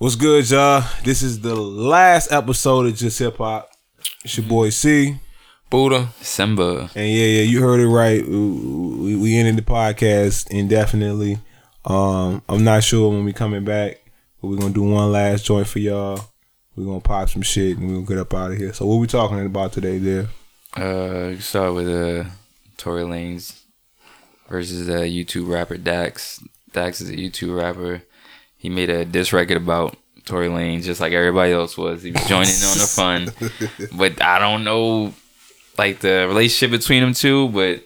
What's good, y'all? This is the last episode of Just Hip Hop. It's your boy C. Buddha. Simba. And yeah, yeah, you heard it right. We, we, we ended the podcast indefinitely. Um, I'm not sure when we coming back, but we're gonna do one last joint for y'all. We're gonna pop some shit and we're gonna get up out of here. So what we talking about today, there? Uh, you start with uh, Tory Lanez versus uh, YouTube rapper Dax. Dax is a YouTube rapper. He made a diss record about Tory Lanez, just like everybody else was. He was joining in on the fun, but I don't know, like the relationship between them two. But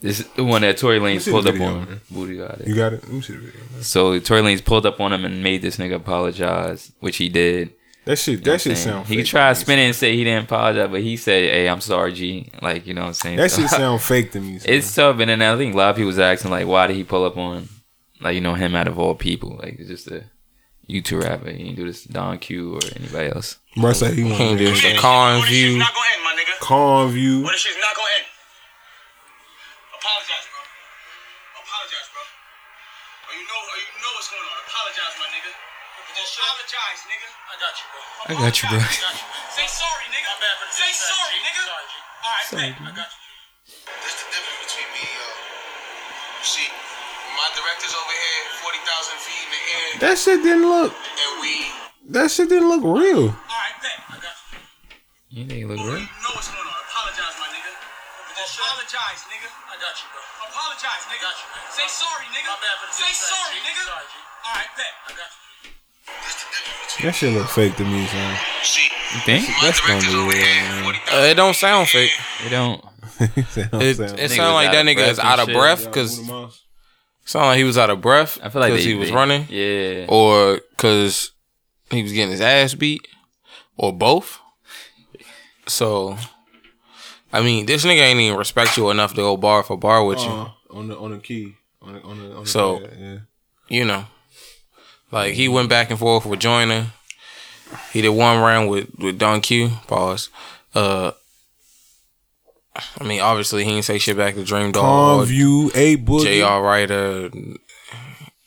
this is the one that Tory Lanez pulled up on. man. Booty got it. You got it? Let me see the video. man. So Tory Lanez pulled up on him and made this nigga apologize, which he did. That shit, You know that shit sound. He fake could try to to me, spin it and say he didn't apologize, but he said, "Hey, I'm sorry, G." Like you know what I'm saying. That So- shit sound fake to me. son. It's tough, and then I think a lot of people was asking like, why did he pull up on, like you know him out of all people, like it's just a YouTube rapper. He didn't do this to Don Q or anybody else. Bro said he He want just a con this shit's view. not gonna end, my nigga. calm view. What if she's not gonna end. Apologize, bro. Apologize, bro. Oh, you know, oh, you know what's going on. Apologize, my nigga. Just apologize, nigga. I got you, bro. I got you, bro. Apologize. I got you. Say sorry, nigga. My bad for the Say sorry, nigga. Sorry, G. All right, Sorry. I got you. That's the difference director's over here, 40,000 feet in the air, That shit didn't look. and we. That shit didn't look real. All right, bet. I got you. You think he look real? you know what's going on. Apologize, my nigga. Just apologize, nigga. I got you, bro. Apologize, nigga. Got you, Say sorry, nigga. My bad for the Say sorry, nigga. Sorry, G. All right, bet. I got you. That's the difference between That shit look fake to me, son. You think? That's gonna director's be over here, man. Uh, it don't sound fake. They don't. It, Sound- it Nigga sound like that nigga is out of breath because sound like he was out of breath. I feel like they, he was they- running, Yeah. or because he was getting his ass beat, or both. So, I mean, this nigga ain't even respect you enough to go bar for bar with you. Uh, on the on the key on the on the, on the So- pad, yeah. you know, like he went back and forth with Joyner. He did one round with with Don Q. Pause. Uh, I mean, obviously he didn't say shit back to Dream Dog Calm or view a boogie. J.R. Ryder.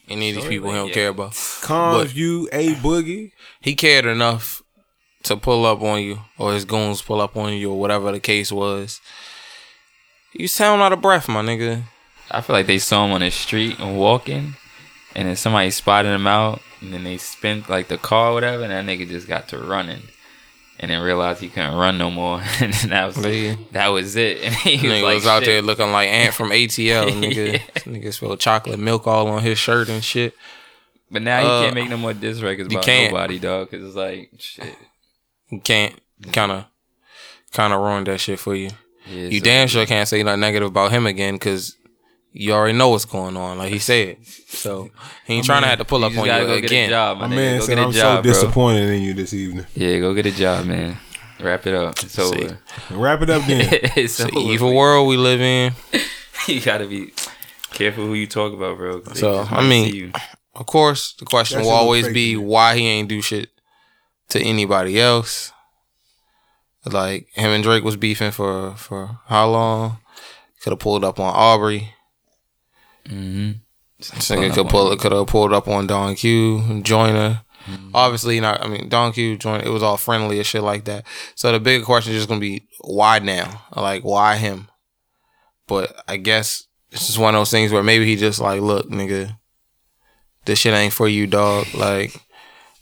Any of these people he don't yeah. care about. Calm But- view a boogie. He cared enough to pull up on you, or his goons pull up on you, or whatever the case was. You sound out of breath, my nigga. I feel like they saw him on the street and walking, and then somebody spotted him out, and then they spent like the car or whatever, and that nigga just got to running, and then realized he couldn't run no more, and that was Yeah. that was it. And he was, Nigga like, was out shit. there looking like Ant from ATL, nigga. Yeah. Nigga spilled chocolate milk all on his shirt and shit. But now he Uh, can't make no more diss records you about can't. nobody, dog. Cause it's like shit. You can't kind of kind of ruin that shit for you. Yeah, You so- damn sure can't say nothing negative about him again because you already know what's going on, like he said. So he ain't trying to have to pull up on gotta you go get a again. job, My my, man nigga. Go said get a I'm job, so bro. disappointed in you this evening. Yeah, go get a job, man. Wrap it up. It's over. Wrap it up then. it's It's an over. evil world we live in. you gotta be careful who you talk about, bro. 'cause they So, I mean. Of course, the question That will always be to why he ain't do shit to anybody else. Like him and Drake was beefing for for how long? Could have pulled up on Aubrey. Mm-hmm. Nigga could pull could have pulled up on Don Q, Joyner. Obviously not. I mean, Don Q, Joyner. It was all friendly and shit like that. So the bigger question is just gonna be why now? Like why him? But I guess it's just one of those things where maybe he just like, look, nigga, this shit ain't for you, dog. Like,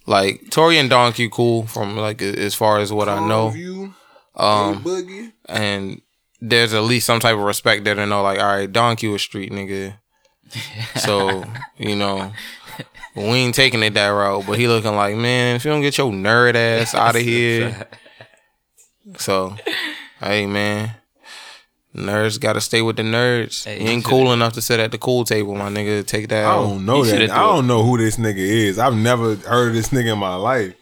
like Tori and Don Q cool from like as far as what I know. view Um, and there's at least some type of respect there to know, like, all right, Don Q a street nigga. So, you know, we ain't taking it that route, but he looking like, man, if you don't get your nerd ass out of here. So, hey, man, nerds got to stay with the nerds. Hey, you he ain't shoulda- cool enough to sit at the cool table, my nigga. Take that I don't know He that. I don't know who this nigga is. I've never heard of this nigga in my life.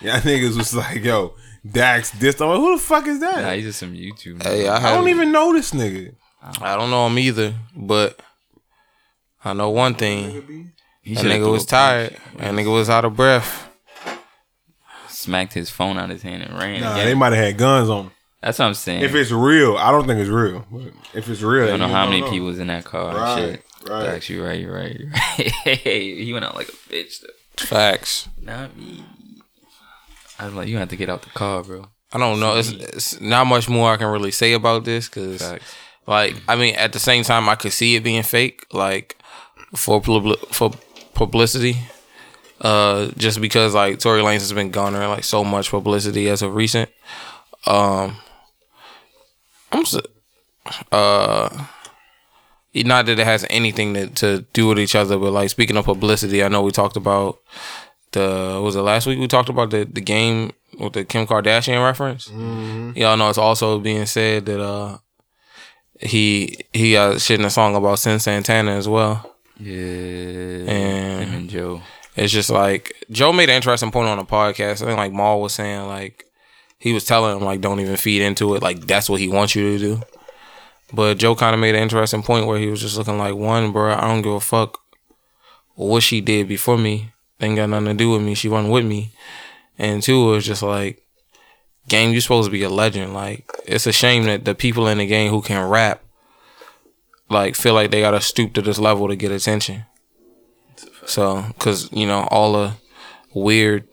Y'all niggas was like, yo, Dax this. I'm like, who the fuck is that? Nah, he's just some YouTube. Hey, I, I don't even know this nigga. I don't know him either, but I know one thing. he That shoulda nigga was tired. punch. That nigga was out of breath. Smacked his phone out of his hand and ran. Nah, they might have had guns on. him. That's what I'm saying. If it's real, I don't think it's real. But if it's real, I don't know how many know. people was in that car Right, and shit. right. Actually, right, you're right, you're right. he went out like a bitch though. Facts. Nah, I'm like, you have to get out the car, bro. I don't know. It's, it's not much more I can really say about this because, like, I mean, at the same time, I could see it being fake, like for publi- for publicity. Uh, just because like Tory Lanez has been garnering like so much publicity as of recent. Um, I'm just, uh, not that it has anything to, to do with each other, but like speaking of publicity, I know we talked about the was it last week we talked about the the game with the Kim Kardashian reference. Y'all know it's also being said that uh he he uh shitting a song about Sin Santana as well. Yeah. And- him and Joe. It's just like Joe made an interesting point on the podcast. I think like Mal was saying like he was telling him like don't even feed into it. Like that's what he wants you to do. But Joe kind of made an interesting point where he was just looking like one, bro. I don't give a fuck what she did before me. Ain't got nothing to do with me. She wasn't with me. And two, it was just like, game, You're supposed to be a legend. Like it's a shame that the people in the game who can rap, like feel like they gotta stoop to this level to get attention. So, cause you know all the weird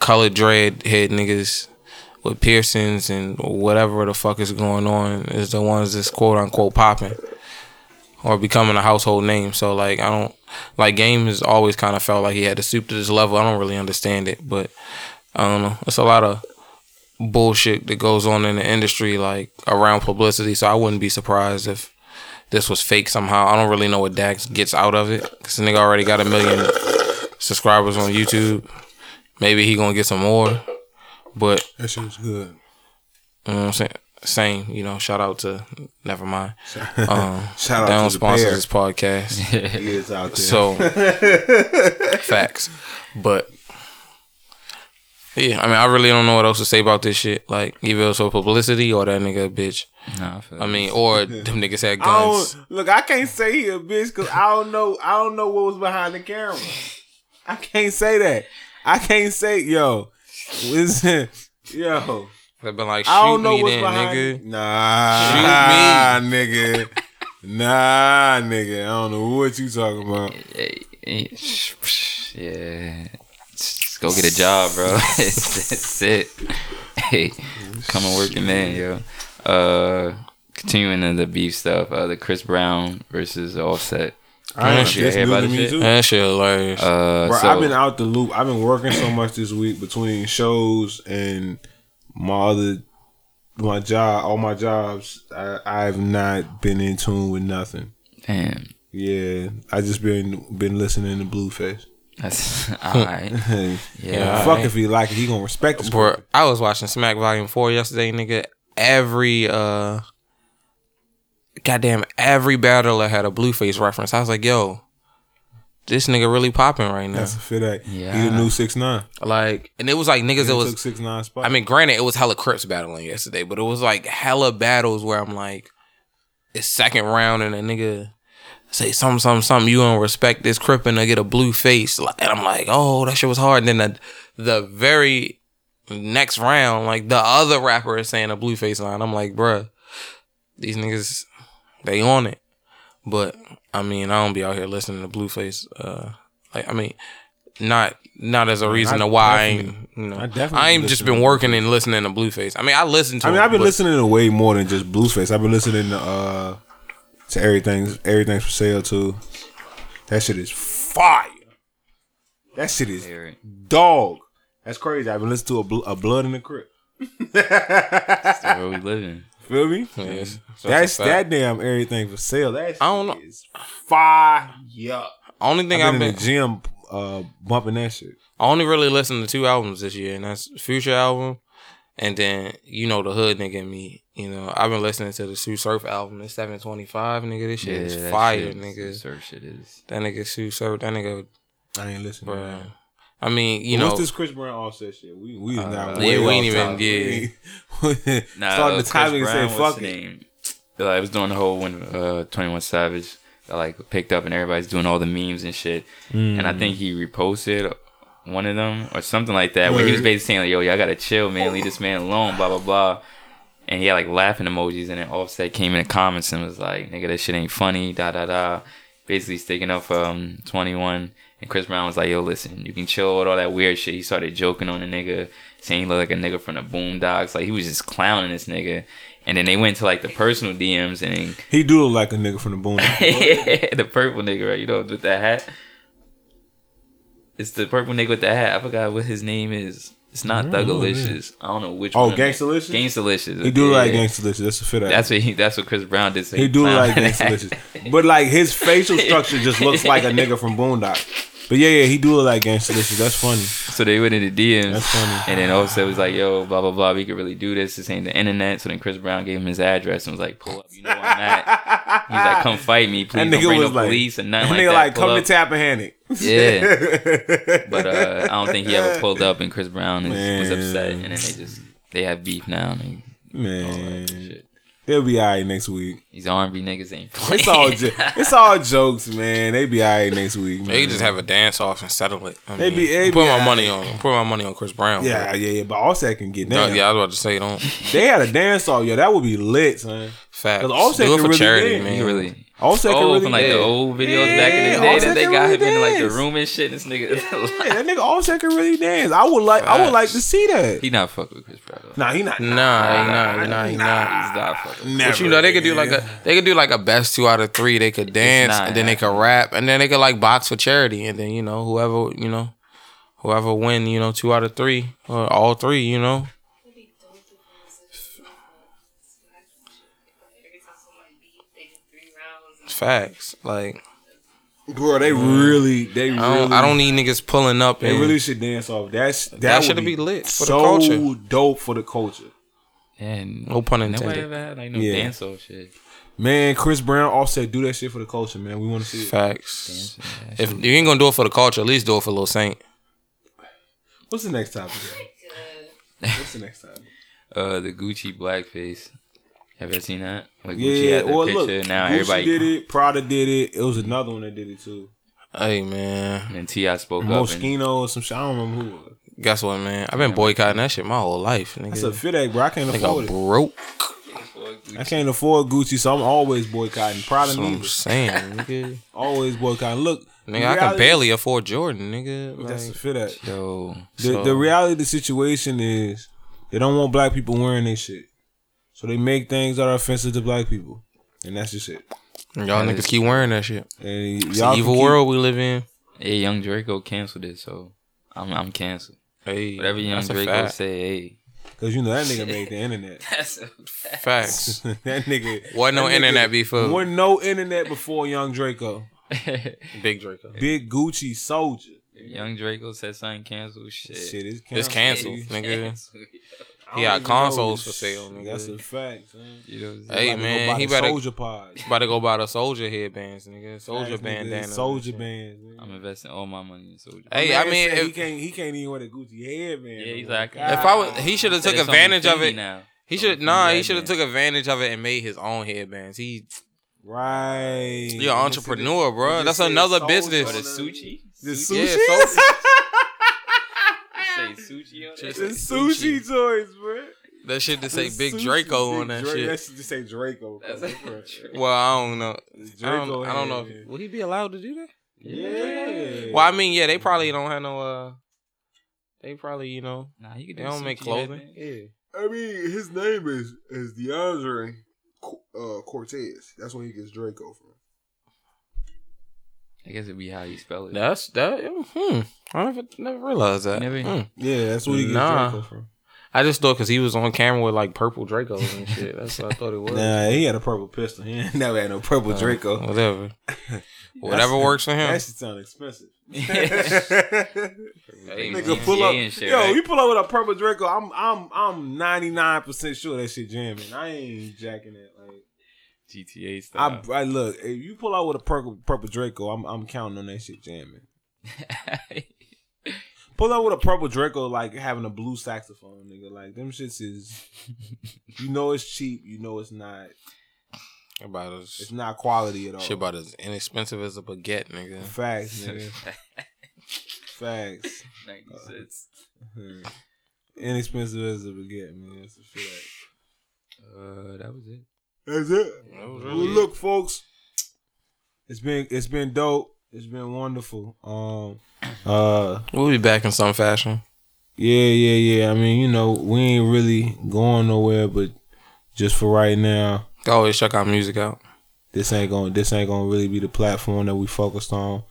colored dread head niggas with piercings and whatever the fuck is going on is the ones that's quote unquote popping or becoming a household name. So like I don't like Game has always kind of felt like he had to stoop to this level. I don't really understand it, but I don't know. It's a lot of bullshit that goes on in the industry like around publicity. So I wouldn't be surprised if this was fake somehow. I don't really know what Dax gets out of it because nigga already got a million subscribers on YouTube. Maybe he gonna get some more, but That shit was good. you know what I'm saying. Same, you know. Shout out to never mind. Um, Shout out they don't to the sponsor pair. this podcast. He is out there. So facts. But yeah, I mean I really don't know what else to say about this shit. Like either it's for publicity or that nigga a bitch. Nah, I, I mean, or them niggas had I guns. don't look. I can't say he a bitch because I don't know. I don't know what was behind the camera. I can't say that. I can't say yo. Listen, yo. They've been like, shoot I don't know me what's then, behind. nigga. Nah, shoot me, nigga. Nah, nigga. I don't know what you talking about. Hey, hey, yeah. Just go get a job, bro. that's, that's it. Hey, come and work your man, yo. Uh, continuing in the beef stuff, uh, the Chris Brown versus Offset. I ain't shit. shit. Hear about to this me shit? too. That shit hilarious. Uh, Bro, so, I've been out the loop. I've been working so much this week between shows and my other my job, all my jobs. I, I've not been in tune with nothing. damn, Yeah, I just been been listening to Blueface. That's all right. Hey, Yeah, fuck if he like it, he gonna respect his Bro, I was watching Smack Volume Four yesterday, nigga. Every uh, goddamn, every battler had a Blueface reference. I was like, yo, this nigga really popping right now. That's a fit act. Yeah. He the new six nine. Like, and it was like niggas. It took was. six nine spot. I mean, granted, it was hella Crips battling yesterday, but it was like hella battles where I'm like, it's second round and a nigga say something, something, something. You gonna respect this Crip and I get a blue face, and I'm like, oh, that shit was hard. And then the the very next round, like the other rapper is saying a blue face line. I'm like, bruh, these niggas, they on it. But I mean, I don't be out here listening to Blueface. Uh, like, I mean, not not as a reason I to why I ain't, you know, I I, ain't just been working and listening to Blueface. I mean, I listen to. I mean, him, I've been listening to way more than just Blueface. I've been listening to uh everything's everything's for sale too. That shit is fire. That shit is dog. That's crazy. I've been listening to a, bl- a blood in the crypt. That's where we living. Feel me? Yes, That's that damn everything for sale. That shit I don't know. is fire. Yeah. Only thing I've been, in the gym uh bumping that shit. I only really listened to two albums this year, and that's Future album, and then you know the hood nigga in me. You know, I've been listening to the Sue Surf album. It's seven twenty five, nigga. This shit is fire, shit, nigga. Surf shit is. That nigga Sue Surf. That nigga, I ain't listening. to bruh. that. I mean, you You know, What's this Chris Brown offset shit? We we is not Uh, way yeah, we ain't even- topic. yeah. We ain't- Nah, Starting uh, the topic Chris and say Brown, fuck it. name? Like, I was doing the whole when uh, Twenty One Savage got, like picked up and everybody's doing all the memes and shit. And I Mm. think he reposted one of them or something like that where he was basically saying like, "Yo, y'all gotta chill, man. Leave this man alone." Blah blah blah. And he had like laughing emojis, and then Offset came in the comments and was like, "Nigga, that shit ain't funny." Da da da. Basically sticking up for um, Twenty One, and And Chris Brown was like, "Yo, listen, you can chill with all that weird shit." He started joking on the nigga, saying he looked like a nigga from the Boondocks. Like he was just clowning this nigga. And then they went to like the personal DMs and He do look like a nigga from the boondocks. the purple nigga, right? You know, with that hat. It's the purple nigga with the hat. I forgot what his name is. It's not Thugalicious. I don't know which Oh, one. Gangstalicious? Gangstalicious. he do look like Yeah. Gangstalicious. That's a fit. That's what he. That's what Chris Brown did say. He do look like Clown. Gangstalicious. But like his facial structure just looks like a nigga from Boondock. But yeah, yeah, he do look like Gangstalicious. That's funny. So they went into DMs. That's funny. And then also was like, yo, blah blah blah. We could really do this. This ain't the internet. So then Chris Brown gave him his address and was like, pull up. You know where I'm at. He's like, come fight me, please. That Don't nigga bring was no like, police and that nothing like nigga that. like Pull come up. to Tappahannock. Yeah. But uh, I don't think he ever pulled up, and Chris Brown is, was upset, and then they just they have beef now. And Man, they'll be alright next week. These R&B niggas ain't playing. It's all jo- it's all jokes, man. They be alright next week. Man. They could just have a dance off and settle it. I They mean, be- they put be my alright. money on. Put my money on Chris Brown. yeah, bro. yeah, yeah. But Offset can get No, yeah, I was about to say don't They had a dance off, yo. That would be lit, son. facts. Cause Offset Do it for really charity, dance. man. He really. Offset can oh, really from like the dance. old videos back in Yeah, the day Offset that they can got really him in like the dance. room and shit. This nigga, Yeah, that nigga Offset can really dance. I would like, I would like to see that. he not fuck with Chris Brown. though. Nah, he not. Nah, he not. He not. He not. He's not fucking. Never, But you know they could do like man. a they could do like a best two out of three. They could dance not and then they could rap and then they could like box for charity and then you know whoever you know whoever win you know two out of three or all three you know facts like bro. They really, they really. I don't, I don't need niggas pulling up They and really should dance off. That's that, That should be lit for the so culture. dope for the culture. And no pun nobody intended. ever had like no Yeah. dance off shit. Man, Chris Brown, Offset, do that shit for the culture, man. We want to see it. Facts. If you ain't gonna do it for the culture, at least do it for Lil Saint. What's the next topic? What's the next topic? Uh, the Gucci blackface. Have you ever seen that? Like Gucci Yeah, had the well, picture. look, now Gucci everybody. did it. Prada did it. It was another one that did it too. Hey man, And T.I. spoke up. And, Moschino or some shit. I don't remember who. guess what, man? I've been boycotting that shit my whole life, nigga. That's a fit act, bro. I can't afford nigga it. broke. I can't afford Gucci, so I'm always boycotting. Prada That's what I'm saying, nigga. Always boycotting. Look, Nigga, the I can barely afford Jordan, nigga. That's a Like, fit act. Yo, The, So- the reality of the situation is they don't want black people wearing their shit. So they make things that are offensive to black people. And that's just it. y'all That niggas is- keep wearing that shit. And It's y'all an evil keep- world we live in. hey, Young Draco canceled it, so I'm I'm canceled. Hey, Whatever Young Draco fact. say, hey, Cause you know that nigga made the internet. that's a fact. Facts. that nigga Wasn't no nigga- internet before. Wasn't no internet before Young Draco. Big Draco. Big Gucci soldier. Young Draco said something canceled. Shit, Shit is It's canceled. canceled, nigga. Canceled. I He got consoles for sale, nigga. That's a fact. Man. You know, Hey. About man, he better- Soulja pods. About to go buy the Soulja headbands, nigga. Soulja Facts, nigga. bandana. Soulja bands. nigga. I'm investing all my money in Soulja. Hey, My I mean, if- he can't. He can't even wear the Gucci headband. Yeah, no he's like, God. If I was, he should have took Said it's only advantage of it. now. He should nah. He should have took advantage of it and made his own headbands. He, right. you're an entrepreneur, bro. That's another business. Oh, the sushi? The Sushi? sushi. Yeah, so- Say sushi on Just- it? The sushi toys, bro. that shit to say The Big sushi, Draco Big on that Dra- shit. That should just say Draco. That's bro. Well, I don't know. I don't, I don't know. head. If, would he be allowed to do that? Yeah. Well, I mean, yeah, they probably don't have no. uh They probably, you know, Nah, you can they do don't make clothing. headband. Yeah. I mean, his name is is DeAndre uh, Cortez. That's where he gets Draco from. I guess it'd be how you spell it. That's that. Hmm. I never never realized that. Never- Hmm. Yeah, that's what he gets Nah. Draco from. I just thought because he was on camera with like purple Dracos and shit. That's what I thought it was. Nah, he had a purple pistol. He never had no purple Uh, Draco. Whatever. Whatever works for him. That shit sound expensive. Hey, Nigga pull up, shit, yo, right? you pull up with a purple Draco. I'm, I'm, I'm 99 percent sure that shit jamming. I ain't jacking it. Like, GTA I, style. I look, if you pull out with a purple, purple Draco, I'm, I'm counting on that shit jamming. Pull out with a purple Draco, like having a blue saxophone, nigga. Like them shits is, you know, it's cheap. You know, it's not. About us. It's not quality at all. shit about as inexpensive as a baguette, nigga. Facts, nigga. Facts. 96. Hmm. Inexpensive as a baguette, man. That's a fact. Uh, that was it. That's it. That was Well, really look, folks. It's been it's been dope. It's been wonderful. Um, uh, We'll be back in some fashion. yeah, yeah, yeah. I mean, you know, we ain't really going nowhere, but just for right now, Always check our music out. this ain't gonna this ain't gonna really be the platform that we focused on.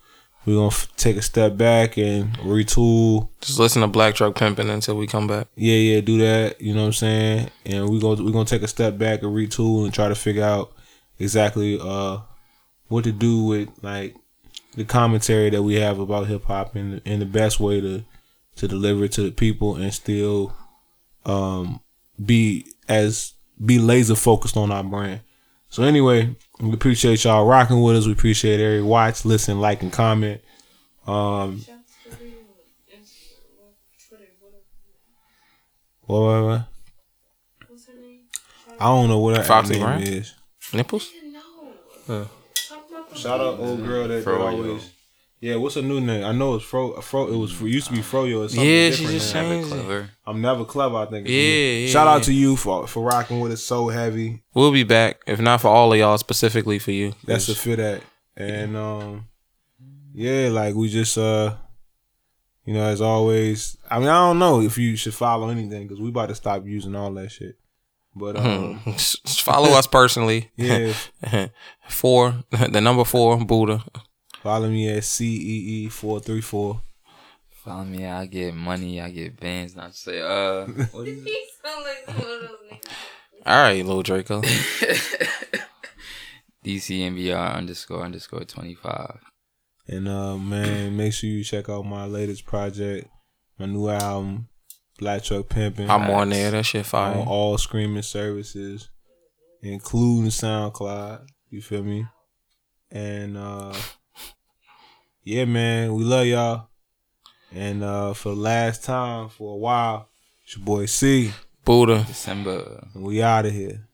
We're gonna f- take a step back and retool. Just listen to Black Truck Pimping until we come back. Yeah, yeah, do that. You know what I'm saying? And we go we're gonna take a step back and retool and try to figure out exactly uh what to do with like the commentary that we have about hip hop and and the best way to to deliver it to the people and still um be as be laser focused on our brand. So anyway, we appreciate y'all rocking with us. We appreciate every watch, listen, like, and comment. Um, what, what, what? I don't know what her Foxy name Brown? is. Nipples? Shout out old girl that, that always. Yeah, what's a new name? I know it's Fro. Fro. It was it used to be Froyo. It's something Yeah, she just now. changed it. Clever. I'm never clever. I think. Yeah, yeah, Shout out yeah. to you for for rocking with us so heavy. We'll be back. If not for all of y'all, specifically for you. That's a fit that. And um, yeah, like we just uh, you know, as always. I mean, I don't know if you should follow anything because we about to stop using all that shit. But um, follow us personally. yeah, four, the number four, Buddha. Follow me at C E E four three four. Follow me. I get money. I get bands. Not to say. Uh, what is it? All right, little Draco. DCNBR underscore underscore twenty five. And uh, man, make sure you check out my latest project, my new album, Black Truck Pimpin'. I'm on there. That shit on all streaming services, including SoundCloud. You feel me? And uh yeah, man, we love y'all. And uh for the last time for a while, it's your boy C. Buddha. December. And we out of here.